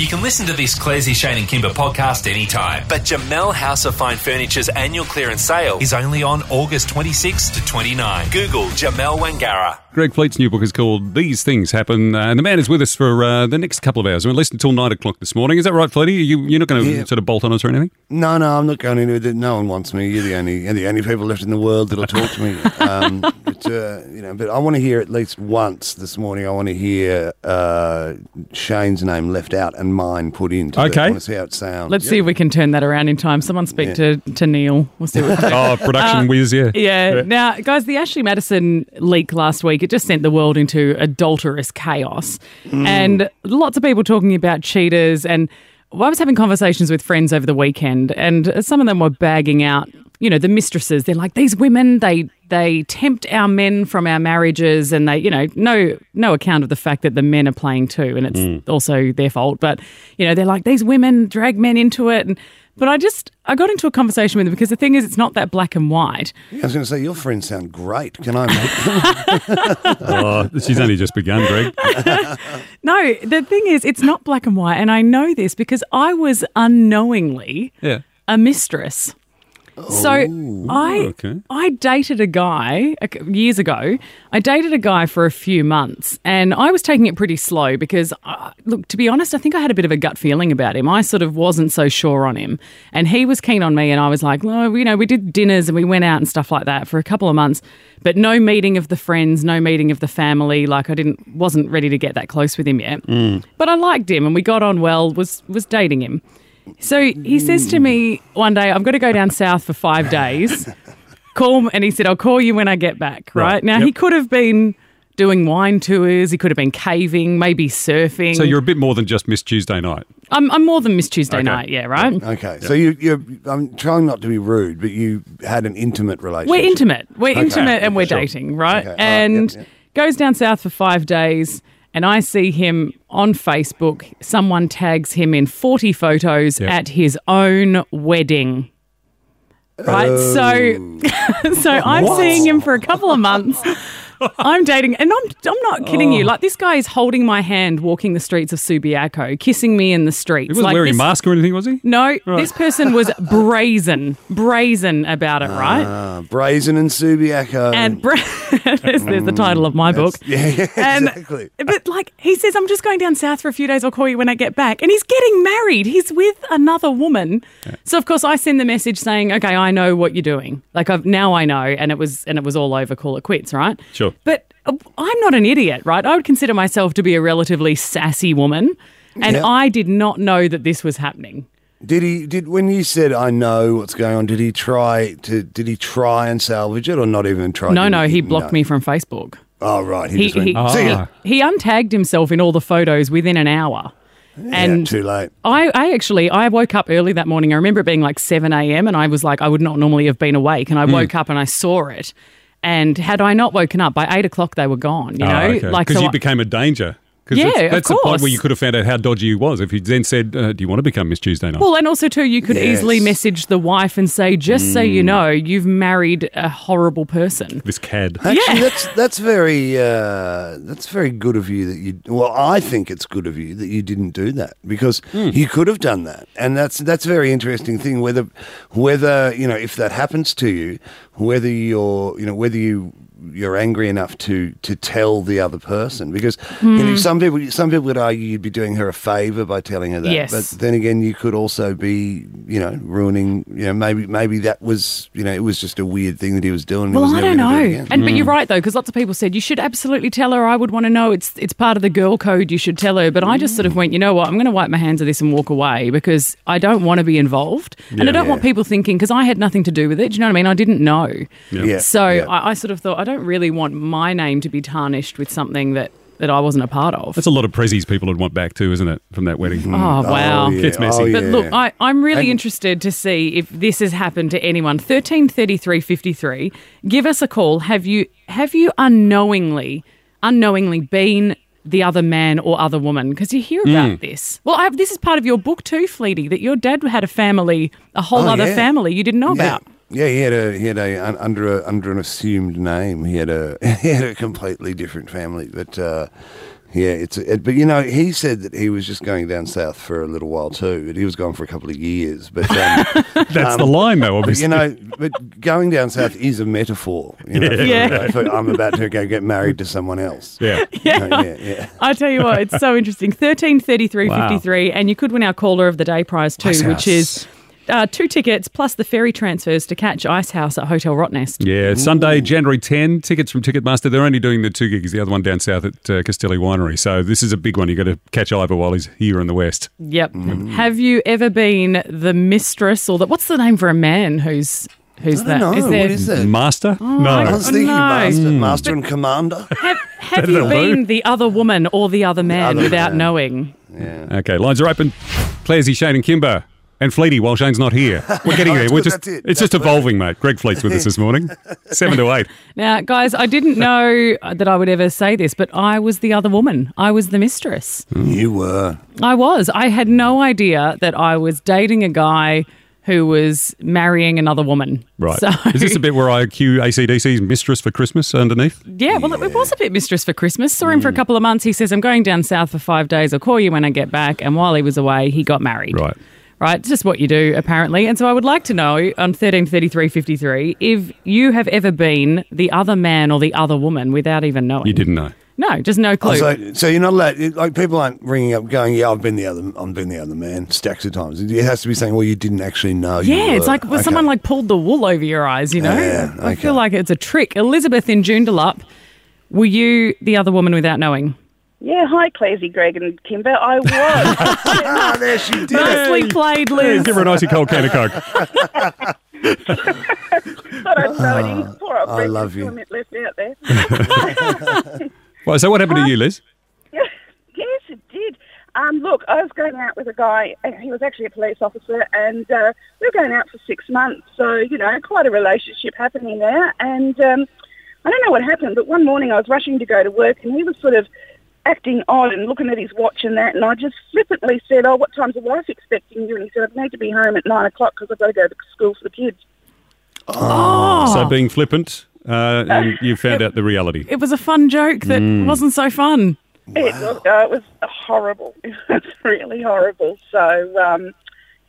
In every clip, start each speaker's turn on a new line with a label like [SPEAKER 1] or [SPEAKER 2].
[SPEAKER 1] You can listen to this Clairsy, Shane and Kymba podcast anytime. But Jamel House of Fine Furniture's annual clearance sale is only on August 26 to 29. Google Jamel Wangara.
[SPEAKER 2] Greg Fleet's new book is called These Things Happen, uh, and the man is with us for uh, the next couple of hours. We're listening until 9 o'clock this morning. Is that right, Fleety? You, you're not going to
[SPEAKER 3] Yeah.
[SPEAKER 2] sort of bolt on us or anything?
[SPEAKER 3] No, no, I'm not going into it. No one wants me. You're the only, you're the only people left in the world that'll talk to me. Um, but uh, you know, but I want to hear at least once this morning. I want to hear uh, Shane's name left out and mine put in. to the-
[SPEAKER 2] Okay.
[SPEAKER 3] I want to see how it sounds.
[SPEAKER 4] Let's see if we can turn that around in time. Someone speak to, to Neil. We'll see what
[SPEAKER 2] Oh, production whiz, yeah.
[SPEAKER 4] Uh, Yeah. Now, guys, the Ashley Madison leak last week, it just sent the world into adulterous chaos. Mm. And lots of people talking about cheaters. And well, I was having conversations with friends over the weekend, and some of them were bagging out, you know, the mistresses. They're like, these women, they they tempt our men from our marriages and they, you know, no no account of the fact that the men are playing too, and it's mm. also their fault. But, you know, they're like, these women drag men into it. And but I just I got into a conversation with them because the thing is, it's not that black and white.
[SPEAKER 3] I was going to say your friends sound great. Can I make them?
[SPEAKER 2] Oh, she's only just begun, Greg.
[SPEAKER 4] No, the thing is, it's not black and white, and I know this because I was unknowingly
[SPEAKER 2] Yeah.
[SPEAKER 4] a mistress. So I
[SPEAKER 2] okay.
[SPEAKER 4] I dated a guy years ago. I dated a guy for a few months, and I was taking it pretty slow because, uh, look, to be honest, I think I had a bit of a gut feeling about him. I sort of wasn't so sure on him, and he was keen on me, and I was like, well, you know, we did dinners and we went out and stuff like that for a couple of months, but no meeting of the friends, no meeting of the family. Like I didn't wasn't ready to get that close with him yet, but I liked him, and we got on well. Was was dating him. So he says to me one day, I'm going to go down south for five days. Call me, and he said, I'll call you when I get back. Right,
[SPEAKER 2] Right,
[SPEAKER 4] now,
[SPEAKER 2] yep.
[SPEAKER 4] he could have been doing wine tours. He could have been caving, maybe surfing.
[SPEAKER 2] So you're a bit more than just Miss Tuesday night.
[SPEAKER 4] I'm, I'm more than Miss Tuesday
[SPEAKER 2] Okay.
[SPEAKER 4] night. Yeah, right.
[SPEAKER 3] Okay, so you, you're. I'm trying not to be rude, but you had an intimate relationship.
[SPEAKER 4] We're intimate. We're
[SPEAKER 3] Okay.
[SPEAKER 4] intimate, and we're
[SPEAKER 3] Sure.
[SPEAKER 4] dating, right?
[SPEAKER 3] Okay, all right,
[SPEAKER 4] And
[SPEAKER 3] yep, yep.
[SPEAKER 4] goes down south for five days. And I see him on Facebook. Someone tags him in 40 photos
[SPEAKER 2] Yep.
[SPEAKER 4] at his own wedding. Right. So, oh. so I'm seeing him for a couple of months. I'm dating, and I'm I'm not kidding
[SPEAKER 2] Oh.
[SPEAKER 4] you. Like this guy is holding my hand, walking the streets of Subiaco, kissing me in the streets.
[SPEAKER 2] He wasn't
[SPEAKER 4] like
[SPEAKER 2] wearing
[SPEAKER 4] this,
[SPEAKER 2] a mask or anything, was he?
[SPEAKER 4] No, this person was brazen, brazen about it, right?
[SPEAKER 3] Uh, Brazen and Subiaco.
[SPEAKER 4] and bra- there's, there's the title of my book.
[SPEAKER 3] yeah, yeah,
[SPEAKER 4] And-
[SPEAKER 3] exactly.
[SPEAKER 4] But like he says, I'm just going down south for a few days. I'll call you when I get back. And he's getting married. He's with another woman. So of course I send the message saying, "Okay, I know what you're doing. Like I've now I know." And it was and it was all over. Call it quits, right?
[SPEAKER 2] Sure.
[SPEAKER 4] But uh, I'm not an idiot, right? I would consider myself to be a relatively sassy woman, and
[SPEAKER 3] Yeah.
[SPEAKER 4] I did not know that this was happening.
[SPEAKER 3] Did he? Did when you said I know what's going on? Did he try to? Did he try and salvage it, or not even try?
[SPEAKER 4] No, no, he blocked me from Facebook.
[SPEAKER 3] Oh right, he,
[SPEAKER 4] He
[SPEAKER 3] went.
[SPEAKER 4] he,
[SPEAKER 3] ya."
[SPEAKER 2] Ah.
[SPEAKER 4] he untagged himself in all the photos within an hour. and
[SPEAKER 3] too late.
[SPEAKER 4] I, I actually I woke up early that morning. I remember it being like seven a.m. and I was like I would not normally have been awake, and I
[SPEAKER 2] Hmm.
[SPEAKER 4] woke up and I saw it. And had I not woken up by eight o'clock, they were gone. You ah, know, like
[SPEAKER 2] because
[SPEAKER 4] so
[SPEAKER 2] you
[SPEAKER 4] I-
[SPEAKER 2] became a danger. 'Cause
[SPEAKER 4] Yeah,
[SPEAKER 2] that's,
[SPEAKER 4] of
[SPEAKER 2] the point where you could have found out how dodgy he was. If he then said, uh, "Do you want to become Miss Tuesday night?"
[SPEAKER 4] Well, and also too, you could easily message the wife and say, "Just so
[SPEAKER 2] Hmm.
[SPEAKER 4] you know, you've married a horrible person."
[SPEAKER 2] this cad.
[SPEAKER 3] Actually,
[SPEAKER 4] Yeah.
[SPEAKER 3] that's that's very uh, that's very good of you that you. Well, I think it's good of you that you didn't do that because
[SPEAKER 4] Hmm.
[SPEAKER 3] you could have done that, and that's that's a very interesting thing. Whether whether you know if that happens to you, whether you're you know whether you you're angry enough to to tell the other person because you
[SPEAKER 4] Hmm.
[SPEAKER 3] know, some people some people would argue you'd be doing her a favour by telling her that.
[SPEAKER 4] Yes.
[SPEAKER 3] But then again, you could also be you know ruining you know maybe maybe that was you know it was just a weird thing that he was doing.
[SPEAKER 4] Well,
[SPEAKER 3] was
[SPEAKER 4] I don't
[SPEAKER 3] gonna do it
[SPEAKER 4] know.
[SPEAKER 3] again.
[SPEAKER 4] And but you're right though, because lots of people said you should absolutely tell her. I would want to know. It's it's part of the girl code. You should tell her. But I just sort of went, you know what? I'm going to wipe my hands of this and walk away because I don't want to be involved, and I don't want people thinking because I had nothing to do with it. Do you know what I mean? I didn't know.
[SPEAKER 3] Yeah.
[SPEAKER 4] So
[SPEAKER 3] yeah.
[SPEAKER 4] I, I sort of thought I don't really want my name to be tarnished with something that that I wasn't a part of.
[SPEAKER 2] That's a lot of prezzies people would want back too, isn't it, from that wedding?
[SPEAKER 4] Oh wow!
[SPEAKER 3] Oh, yeah.
[SPEAKER 2] Gets messy.
[SPEAKER 3] Oh,
[SPEAKER 4] But look, I, I'm really
[SPEAKER 3] And-
[SPEAKER 4] interested to see if this has happened to anyone. Thirteen thirty three fifty three. Give us a call. Have you have you unknowingly unknowingly been the other man or other woman? Because you hear about
[SPEAKER 3] Hmm.
[SPEAKER 4] this. Well, I, this is part of your book too, Fleety. That your dad had a family, a whole
[SPEAKER 3] Oh,
[SPEAKER 4] other
[SPEAKER 3] yeah.
[SPEAKER 4] family you didn't know
[SPEAKER 3] yeah.
[SPEAKER 4] about.
[SPEAKER 3] Yeah, he had a he had a un- under a under an assumed name. He had a he had a completely different family, but uh, Yeah, it's it, but you know he said that he was just going down south for a little while too. But he was gone for a couple of years. But um,
[SPEAKER 2] That's the line, though,
[SPEAKER 3] but,
[SPEAKER 2] obviously.
[SPEAKER 3] you know, but going down south is a metaphor. You know,
[SPEAKER 4] Yeah.
[SPEAKER 3] for-
[SPEAKER 4] Yeah.
[SPEAKER 3] for I'm about to go get married to someone else.
[SPEAKER 2] yeah.
[SPEAKER 3] yeah, yeah, yeah.
[SPEAKER 4] I tell you what, it's so interesting. Thirteen thirty three fifty three, and you could win our caller of the day prize too, which is uh, two tickets plus the ferry transfers to catch Icehouse at Hotel Rottnest.
[SPEAKER 2] Yeah, it's Sunday, January 10. Tickets from Ticketmaster. They're only doing the two gigs, the other one down south at uh, Castelli Winery. So this is a big one. You've got to catch Iva while he's here in the West.
[SPEAKER 4] Yep. Have you ever been the mistress or the what's the name for a man who's who's
[SPEAKER 3] I
[SPEAKER 4] that?
[SPEAKER 3] don't know.
[SPEAKER 4] there
[SPEAKER 3] What is that?
[SPEAKER 2] Master?
[SPEAKER 3] I
[SPEAKER 2] no.
[SPEAKER 3] was thinking
[SPEAKER 4] no.
[SPEAKER 3] master, master and commander.
[SPEAKER 4] have, have you
[SPEAKER 2] do.
[SPEAKER 4] been the other woman or the other man
[SPEAKER 3] other
[SPEAKER 4] without
[SPEAKER 3] man.
[SPEAKER 4] knowing?
[SPEAKER 3] Yeah.
[SPEAKER 2] Okay, lines are open. Clairsy, Shane and Kymba. And Fleety while Shane's not here. We're getting there. We're just,
[SPEAKER 3] it.
[SPEAKER 2] it's just
[SPEAKER 3] That's
[SPEAKER 2] evolving, mate. Greg Fleet's with us this morning. Seven to eight.
[SPEAKER 4] Now, guys, I didn't know that I would ever say this, but I was the other woman. I was the mistress. Mm.
[SPEAKER 3] You were.
[SPEAKER 4] I was. I had no idea that I was dating a guy who was marrying another woman.
[SPEAKER 2] Right.
[SPEAKER 4] So,
[SPEAKER 2] Is this a bit where I cue AC/DC's Mistress for Christmas underneath?
[SPEAKER 4] yeah, well, it was a bit mistress for Christmas. Saw him for a mm. couple of months. He says, I'm going down south for five days. I'll call you when I get back. And while he was away, he got married.
[SPEAKER 2] Right.
[SPEAKER 4] Right, it's just what you do apparently. And so I would like to know on thirteen thirty three fifty three if you have ever been the other man or the other woman without even knowing.
[SPEAKER 2] You didn't know.
[SPEAKER 4] No, just no clue.
[SPEAKER 3] Oh, so, so you're not allowed. Like people aren't ringing up, going, "Yeah, I've been the other. I've been the other man." Stacks of times. It has to be saying, "Well, you didn't actually know." you
[SPEAKER 4] yeah, it's
[SPEAKER 3] were."
[SPEAKER 4] like when
[SPEAKER 3] Okay.
[SPEAKER 4] someone like pulled the wool over your eyes, you know?
[SPEAKER 3] Yeah,
[SPEAKER 4] I
[SPEAKER 3] okay.
[SPEAKER 4] feel like it's a trick. Elizabeth in Joondalup, were you the other woman without knowing?
[SPEAKER 5] Yeah, hi, Clairsy, Greg, and Kymba. I was.
[SPEAKER 3] Ah, there she did. it.
[SPEAKER 4] Nicely played,
[SPEAKER 2] Hey,
[SPEAKER 4] Liz.
[SPEAKER 2] give her an icy cold can of Coke.
[SPEAKER 5] Thought I'd throw it in. Poor old
[SPEAKER 3] I love you.
[SPEAKER 5] a left out there.
[SPEAKER 2] Well, so what happened to you, Liz?
[SPEAKER 5] yes, it did. Um, look, I was going out with a guy. and He was actually a police officer, and uh, we were going out for six months. So you know, quite a relationship happening there. And um, I don't know what happened, but one morning I was rushing to go to work, and he was sort of acting odd and looking at his watch and that. And I just flippantly said, "Oh, what time's the wife expecting you?" And he said, "I need to be home at nine o'clock because I've got to go to school for the kids."
[SPEAKER 4] Oh,
[SPEAKER 2] So being flippant, uh, and you found out the reality.
[SPEAKER 4] it was a fun joke that
[SPEAKER 2] Mm.
[SPEAKER 4] wasn't so fun.
[SPEAKER 5] It was, uh, it was horrible. It was really horrible. So, um,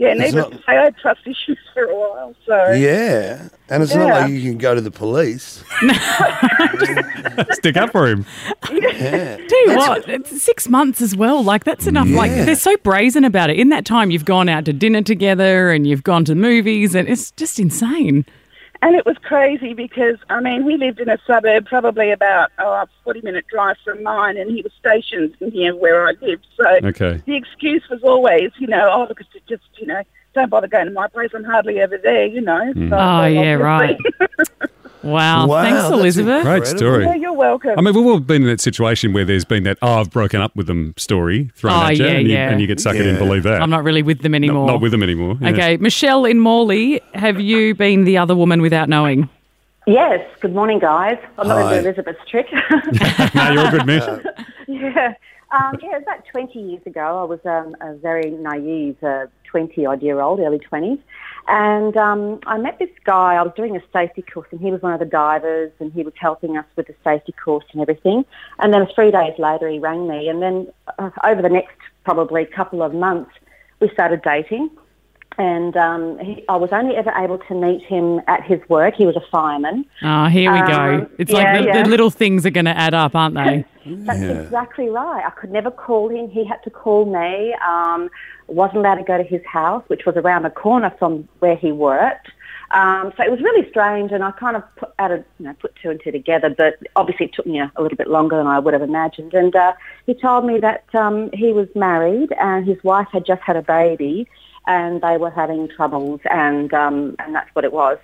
[SPEAKER 5] yeah, needless
[SPEAKER 3] not-
[SPEAKER 5] to say, I had trust issues for a while. So,
[SPEAKER 3] Yeah, and it's not like you can go to the police.
[SPEAKER 2] Stick up for him.
[SPEAKER 3] Yeah.
[SPEAKER 4] Tell you what, it's six months as well. Like that's enough. Like they're so brazen about it. In that time, you've gone out to dinner together and you've gone to movies, and it's just insane.
[SPEAKER 5] And it was crazy because, I mean, he lived in a suburb probably about oh, a 40 minute drive from mine, and he was stationed near where I lived. So,
[SPEAKER 2] Okay.
[SPEAKER 5] the excuse was always, you know, oh, look, it's just, you know, don't bother going to my place. I'm hardly ever there, you know. So, hmm.
[SPEAKER 4] Oh, yeah, right.
[SPEAKER 5] obviously-
[SPEAKER 4] Wow.
[SPEAKER 3] Wow,
[SPEAKER 4] Thanks, Elizabeth.
[SPEAKER 2] Great story.
[SPEAKER 5] yeah, you're welcome.
[SPEAKER 2] I mean, we've all been in that situation where there's been that, oh, I've broken up with them story thrown
[SPEAKER 4] Oh,
[SPEAKER 2] at you,
[SPEAKER 4] yeah,
[SPEAKER 2] and, you
[SPEAKER 4] yeah.
[SPEAKER 2] and you get suckered in believe that.
[SPEAKER 4] I'm not really with them
[SPEAKER 2] Not-
[SPEAKER 4] anymore.
[SPEAKER 2] Not, with them anymore. yeah.
[SPEAKER 4] Okay, Michelle in Morley, have you been the other woman without knowing?
[SPEAKER 6] Yes, good morning, guys. I'm not
[SPEAKER 3] Hi.
[SPEAKER 6] going to do Elizabeth's trick.
[SPEAKER 2] no, you're a good miss.
[SPEAKER 6] yeah. Um, yeah, about 20 years ago, I was um, a very naive uh, 20 odd year old, early 20s. And um, I met this guy. I was doing a safety course, and he was one of the divers, and he was helping us with the safety course and everything. And then three days later, he rang me. And then uh, over the next probably couple of months, we started dating. And um, he, I was only ever able to meet him at his work. He was a fireman.
[SPEAKER 4] Oh, here we go.
[SPEAKER 6] Um,
[SPEAKER 4] It's
[SPEAKER 6] yeah,
[SPEAKER 4] like the,
[SPEAKER 6] yeah.
[SPEAKER 4] the little things are going to add up, aren't they?
[SPEAKER 6] That's exactly right. I could never call him. He had to call me. Um, wasn't allowed to go to his house, which was around the corner from where he worked. Um, so it was really strange, and I kind of put added, you know, put two and two together. But obviously, it took me a, a little bit longer than I would have imagined. And uh, he told me that um, he was married, and his wife had just had a baby, and they were having troubles, and um, and that's what it was.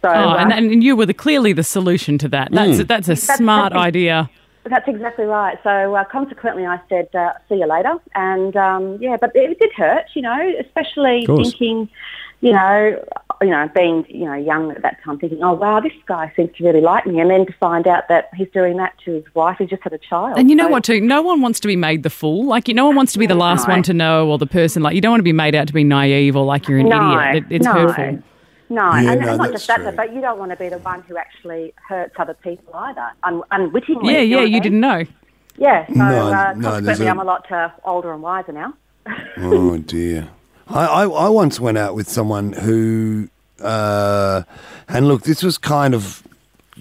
[SPEAKER 6] So
[SPEAKER 4] Oh,
[SPEAKER 6] uh,
[SPEAKER 4] and, and you were the clearly the solution to that. That's
[SPEAKER 2] Mm.
[SPEAKER 4] that's a smart
[SPEAKER 6] that's-
[SPEAKER 4] idea.
[SPEAKER 6] That's exactly right. So uh, consequently, I said, uh, "See you later." And um, yeah, but it did hurt, you know, especially thinking, you know, you know, being you know young at that time, thinking, "Oh wow, this guy seems to really like me," and then to find out that he's doing that to his wife, who just had a child.
[SPEAKER 4] And you know
[SPEAKER 6] So-
[SPEAKER 4] what? Too, no one wants to be made the fool. Like you, no one wants to be the last
[SPEAKER 6] No.
[SPEAKER 4] one to know, or the person like you don't want to be made out to be naive or like you're an
[SPEAKER 6] No,
[SPEAKER 4] idiot. It, it's
[SPEAKER 6] no.
[SPEAKER 4] hurtful.
[SPEAKER 6] No,
[SPEAKER 3] Yeah,
[SPEAKER 6] and,
[SPEAKER 3] no,
[SPEAKER 6] and not
[SPEAKER 3] that's
[SPEAKER 6] just that,
[SPEAKER 3] true.
[SPEAKER 6] but you don't want to be the one who actually hurts other people either, un- unwittingly.
[SPEAKER 4] Yeah,
[SPEAKER 6] you know
[SPEAKER 4] yeah. You
[SPEAKER 6] mean?
[SPEAKER 4] didn't know.
[SPEAKER 6] Yeah, so
[SPEAKER 3] no,
[SPEAKER 6] uh,
[SPEAKER 3] no,
[SPEAKER 6] consequently,
[SPEAKER 3] a...
[SPEAKER 6] I'm a lot uh, older and wiser now.
[SPEAKER 3] Oh dear. I, I, I once went out with someone who, uh, and look, this was kind of,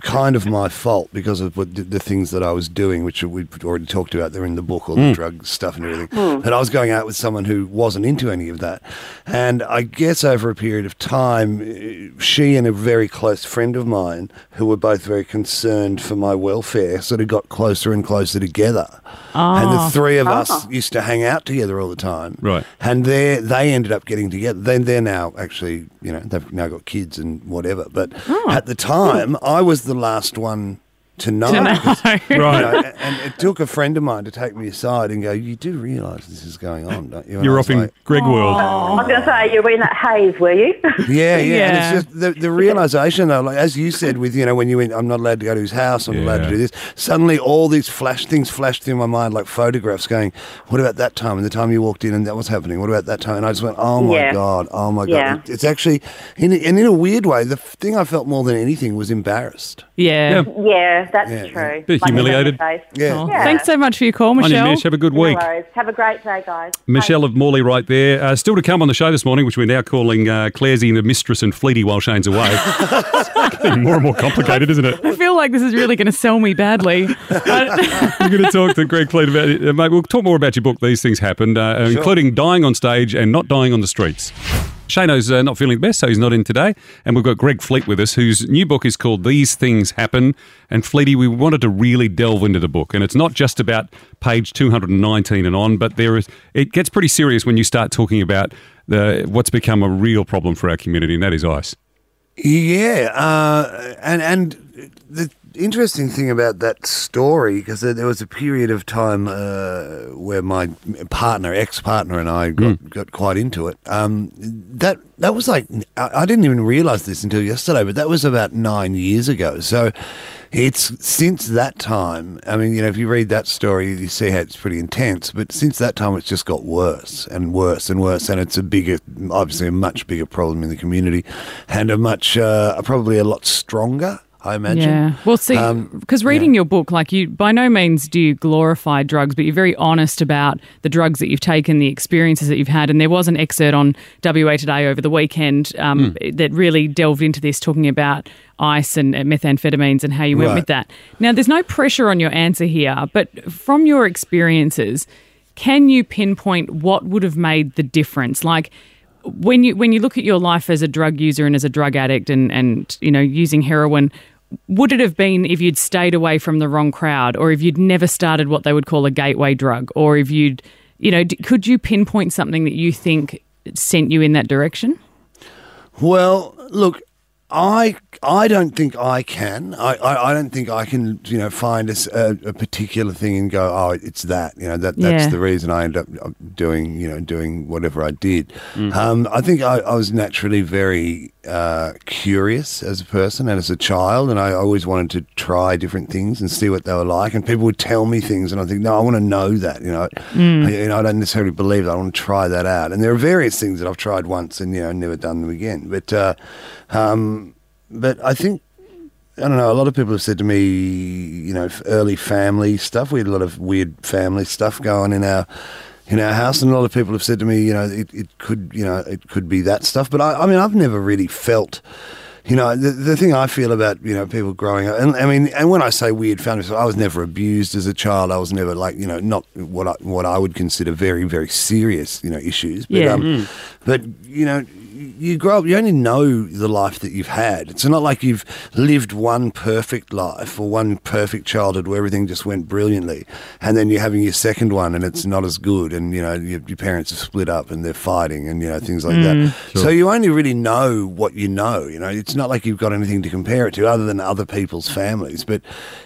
[SPEAKER 3] kind of my fault because of what the, the things that I was doing, which we've already talked about. They're in the book, all the hmm. drug stuff and everything. Hmm. But I was going out with someone who wasn't into any of that, and I guess over a period of time, eh, she and a very close friend of mine, who were both very concerned for my welfare, sort of got closer and closer together. And the ah. three of us ah. used to hang out together all the time.
[SPEAKER 2] Right.
[SPEAKER 3] And they they ended up getting together. Then they're now actually, you know, they've now got kids and whatever. But oh. at the time, I was the last one to know.
[SPEAKER 4] To know.
[SPEAKER 3] because, you
[SPEAKER 2] Right.
[SPEAKER 3] know, and it took a friend of mine to take me aside and go, "You do realise this is going on, don't you?" And
[SPEAKER 2] You're
[SPEAKER 3] was
[SPEAKER 2] off in
[SPEAKER 3] like,
[SPEAKER 2] Greg oh. World.
[SPEAKER 6] I was going to say, you were in that haze, were you?
[SPEAKER 3] Yeah, yeah,
[SPEAKER 4] Yeah.
[SPEAKER 3] and it's just the, the realization, though, like as you said, with you know, when you went, I'm not allowed to go to his house, I'm not allowed to do this. Suddenly, all these flash things flashed through my mind, like photographs, going, "What about that time and the time you walked in and that was happening? What about that time?" And I just went, "Oh my
[SPEAKER 6] Yeah.
[SPEAKER 3] god, oh my god!"
[SPEAKER 6] Yeah.
[SPEAKER 3] It's actually, in, and in a weird way, the thing I felt more than anything was embarrassed.
[SPEAKER 4] Yeah.
[SPEAKER 2] Yeah.
[SPEAKER 6] Yeah, that's
[SPEAKER 3] Yeah,
[SPEAKER 6] true.
[SPEAKER 2] Bit
[SPEAKER 6] Like a
[SPEAKER 2] humiliated.
[SPEAKER 6] face.
[SPEAKER 3] Yeah.
[SPEAKER 4] Oh,
[SPEAKER 6] Yeah.
[SPEAKER 4] Thanks so much for your call,
[SPEAKER 2] On you,
[SPEAKER 4] Michelle.
[SPEAKER 2] Mish. Have a good
[SPEAKER 6] No
[SPEAKER 2] week.
[SPEAKER 6] worries. Have a great day, guys.
[SPEAKER 2] Michelle of Morley right there. Uh, still to come on the show this morning, which we're now calling uh, Claire's in the mistress and Fleety while Shane's away. It's getting more and more complicated, isn't it?
[SPEAKER 4] I feel like this is really going to sell me badly.
[SPEAKER 2] We're going to talk to Greg Fleet about it. Uh, mate, we'll talk more about your book, These Things Happened, uh, including dying on stage and not dying on the streets. Shano's uh, not feeling the best, so he's not in today. And we've got Greg Fleet with us, whose new book is called These Things Happen. And Fleety, we wanted to really delve into the book. And it's not just about page 219 and on, but there is it gets pretty serious when you start talking about the, what's become a real problem for our community, and that is ice.
[SPEAKER 3] Yeah, uh, and and the interesting thing about that story because there was a period of time uh, where my partner, ex-partner, and I got, got quite into it. Um, that that was like I, I didn't even realize this until yesterday, but that was about nine years ago. So. It's since that time. I mean, you know, if you read that story, you see how it's pretty intense. But since that time, it's just got worse and worse and worse, and it's a bigger, obviously, a much bigger problem in the community, and a much, uh, probably a lot stronger. I imagine.
[SPEAKER 4] Yeah. Well, see,
[SPEAKER 3] Um,
[SPEAKER 4] because reading your book, like you, by no means do you glorify drugs, but you're very honest about the drugs that you've taken, the experiences that you've had. And there was an excerpt on WA Today over the weekend um,
[SPEAKER 3] Hmm.
[SPEAKER 4] that really delved into this, talking about ice and, and methamphetamines and how you went
[SPEAKER 3] Right.
[SPEAKER 4] with that. Now, there's no pressure on your answer here, but from your experiences, can you pinpoint what would have made the difference? Like, when you when you look at your life as a drug user and as a drug addict and and you know using heroin would it have been if you'd stayed away from the wrong crowd or if you'd never started what they would call a gateway drug or if you'd you know d- could you pinpoint something that you think sent you in that direction?
[SPEAKER 3] Well, look, I I don't think I can. I, I, I don't think I can. You know, find a particular thing and go, oh, it's that. You know, that that's
[SPEAKER 4] Yeah.
[SPEAKER 3] the reason I end up uh, doing. You know, doing whatever I did. Um, I think I, I was naturally very uh, curious as a person and as a child, and I always wanted to try different things and see what they were like. And people would tell me things, and I think, no, I want to know that. You know, I, you know, I don't necessarily believe that. I want to try that out. And there are various things that I've tried once and you know never done them again. But uh, um, but I think I don't know. A lot of people have said to me, you know, early family stuff. We had a lot of weird family stuff going in our in our house, and a lot of people have said to me, you know, it, it could, you know, it could be that stuff. But I, I mean, I've never really felt. You know, the, the thing I feel about, you know, people growing up, and I mean, and when I say weird family stuff, I was never abused as a child. I was never like, you know, not what I, what I would consider very, very serious, you know, issues. But,
[SPEAKER 4] Yeah.
[SPEAKER 3] um, but you know, you grow up, you only know the life that you've had. It's not like you've lived one perfect life or one perfect childhood where everything just went brilliantly, and then you're having your second one and it's not as good, and you know your, your parents have split up and they're fighting, and you know things like that. Mm, so you only really know what you know. You know, it's not like you've got anything to compare it to other than other people's families. But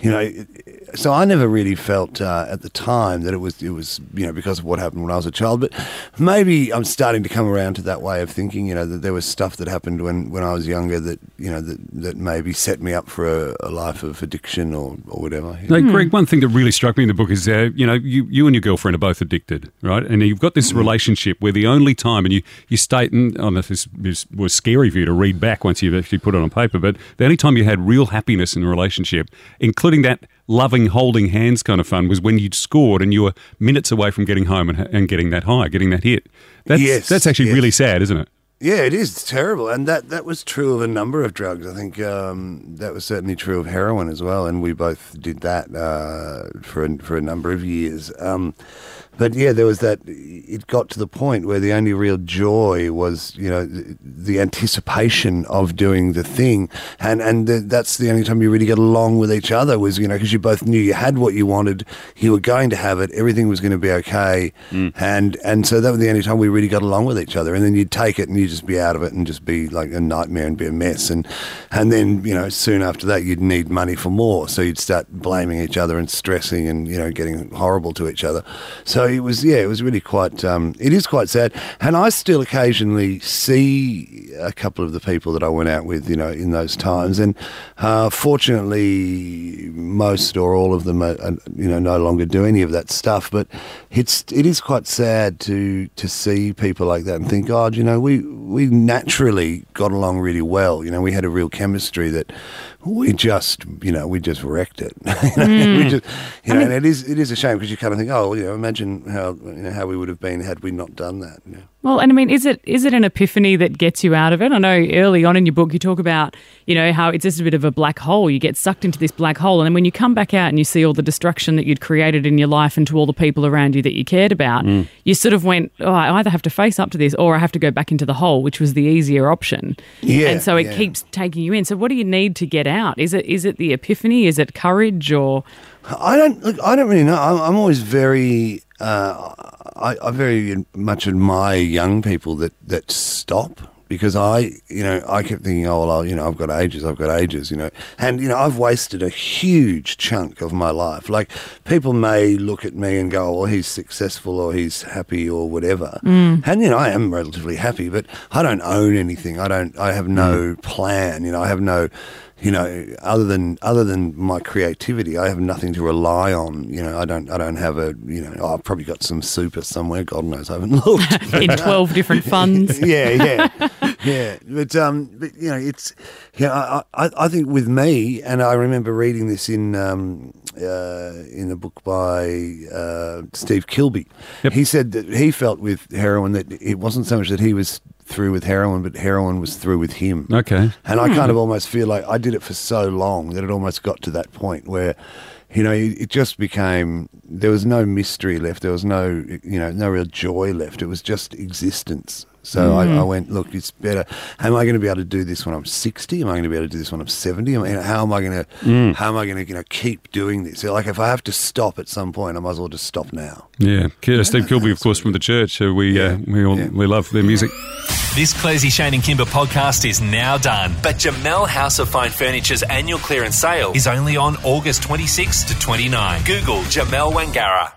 [SPEAKER 3] you know, it- so I never really felt uh, at the time that it was it was you know because of what happened when I was a child. But maybe I'm starting to come around to that way of thinking. You know, that there was stuff that happened when, when I was younger that you know that, that maybe set me up for a, a life of addiction or, or whatever.
[SPEAKER 2] No, Greg, one thing that really struck me in the book is, uh, you know, you, you and your girlfriend are both addicted, right? And you've got this relationship where the only time, and you, you state, and I don't know if this was, was scary for you to read back once you've actually put it on paper, but the only time you had real happiness in a relationship, including that loving, holding hands kind of fun was when you'd scored and you were minutes away from getting home and, and getting that high, getting that hit. That's,
[SPEAKER 3] Yes,
[SPEAKER 2] that's actually
[SPEAKER 3] yes.
[SPEAKER 2] really sad, isn't it?
[SPEAKER 3] Yeah, it is. It's terrible, and that that was true of a number of drugs. I think um, that was certainly true of heroin as well, and we both did that uh, for a, for a number of years. Um, but yeah, there was that. It got to the point where the only real joy was, you know, the, the anticipation of doing the thing, and and the, that's the only time you really get along with each other was, you know, because you both knew you had what you wanted, you were going to have it, everything was going to be okay, mm. and and so that was the only time we really got along with each other. And then you'd take it and you'd just be out of it and just be like a nightmare and be a mess, and and then you know soon after that you'd need money for more, so you'd start blaming each other and stressing and you know getting horrible to each other. So it was yeah, it was really quite. Um, it is quite sad, and I still occasionally see a couple of the people that I went out with, you know, in those times, and uh, fortunately, most or all of them are, are, you know, no longer do any of that stuff. But it's it is quite sad to to see people like that and think, God, you know, we we naturally got along really well. You know, we had a real chemistry that we just, you know, we just wrecked it. You know, we hmm. just, you know, and it is it is a shame because you kind of think, oh, you know, imagine how you know, how we would have been had we not done that. You know.
[SPEAKER 4] Well, and I mean, is it is it an epiphany that gets you out of it? I know early on in your book you talk about, you know, how it's just a bit of a black hole. You get sucked into this black hole, and then when you come back out and you see all the destruction that you'd created in your life and to all the people around you that you cared about, you sort of went, oh, I either have to face up to this or I have to go back into the hole, which was the easier option.
[SPEAKER 3] Yeah,
[SPEAKER 4] and so it
[SPEAKER 3] yeah.
[SPEAKER 4] keeps taking you in. So what do you need to get out? Is it is it the epiphany? Is it courage or?
[SPEAKER 3] I don't look. I don't really know. I'm, I'm always very. Uh, I, I very much admire young people that that stop because I, you know, I kept thinking, oh well, you know, I've got ages, I've got ages, you know, and you know, I've wasted a huge chunk of my life. Like people may look at me and go, oh, well, he's successful or he's happy or whatever, mm. and you know, I am relatively happy, but I don't own anything. I don't. I have no mm. plan. You know, I have no you know, other than other than my creativity, I have nothing to rely on. You know, I don't I don't have a you know oh, I've probably got some super somewhere. God knows I haven't looked.
[SPEAKER 4] in 12 different funds.
[SPEAKER 3] yeah, yeah, yeah. But um, but you know, it's yeah. I, I I think with me, and I remember reading this in um uh in a book by uh Steve Kilbey. He said that he felt with heroin that it wasn't so much that he was through with heroin, but heroin was through with him.
[SPEAKER 2] Okay.
[SPEAKER 3] And I hmm. kind of almost feel like I did it for so long that it almost got to that point where, you know, it it just became there was no mystery left. There was no, you know, no real joy left. It was just existence. So I, I went, look, it's better. Am I going to be able to do this when I'm 60? Am I going to be able to do this when I'm 70? I mean, how am I going to, how am I going to, you know, keep doing this? So like, if I have to stop at some point, I might as well just stop now.
[SPEAKER 2] Yeah. Ki- Steve Kilbey, of course, from the church. Uh, we uh, we all
[SPEAKER 3] Yeah.
[SPEAKER 2] we love their music.
[SPEAKER 1] This Clairsy Shane and Kymba podcast is now done, but Jamel House of Fine Furniture's annual clearance sale is only on August 26 to 29. Google Jamel Wangara.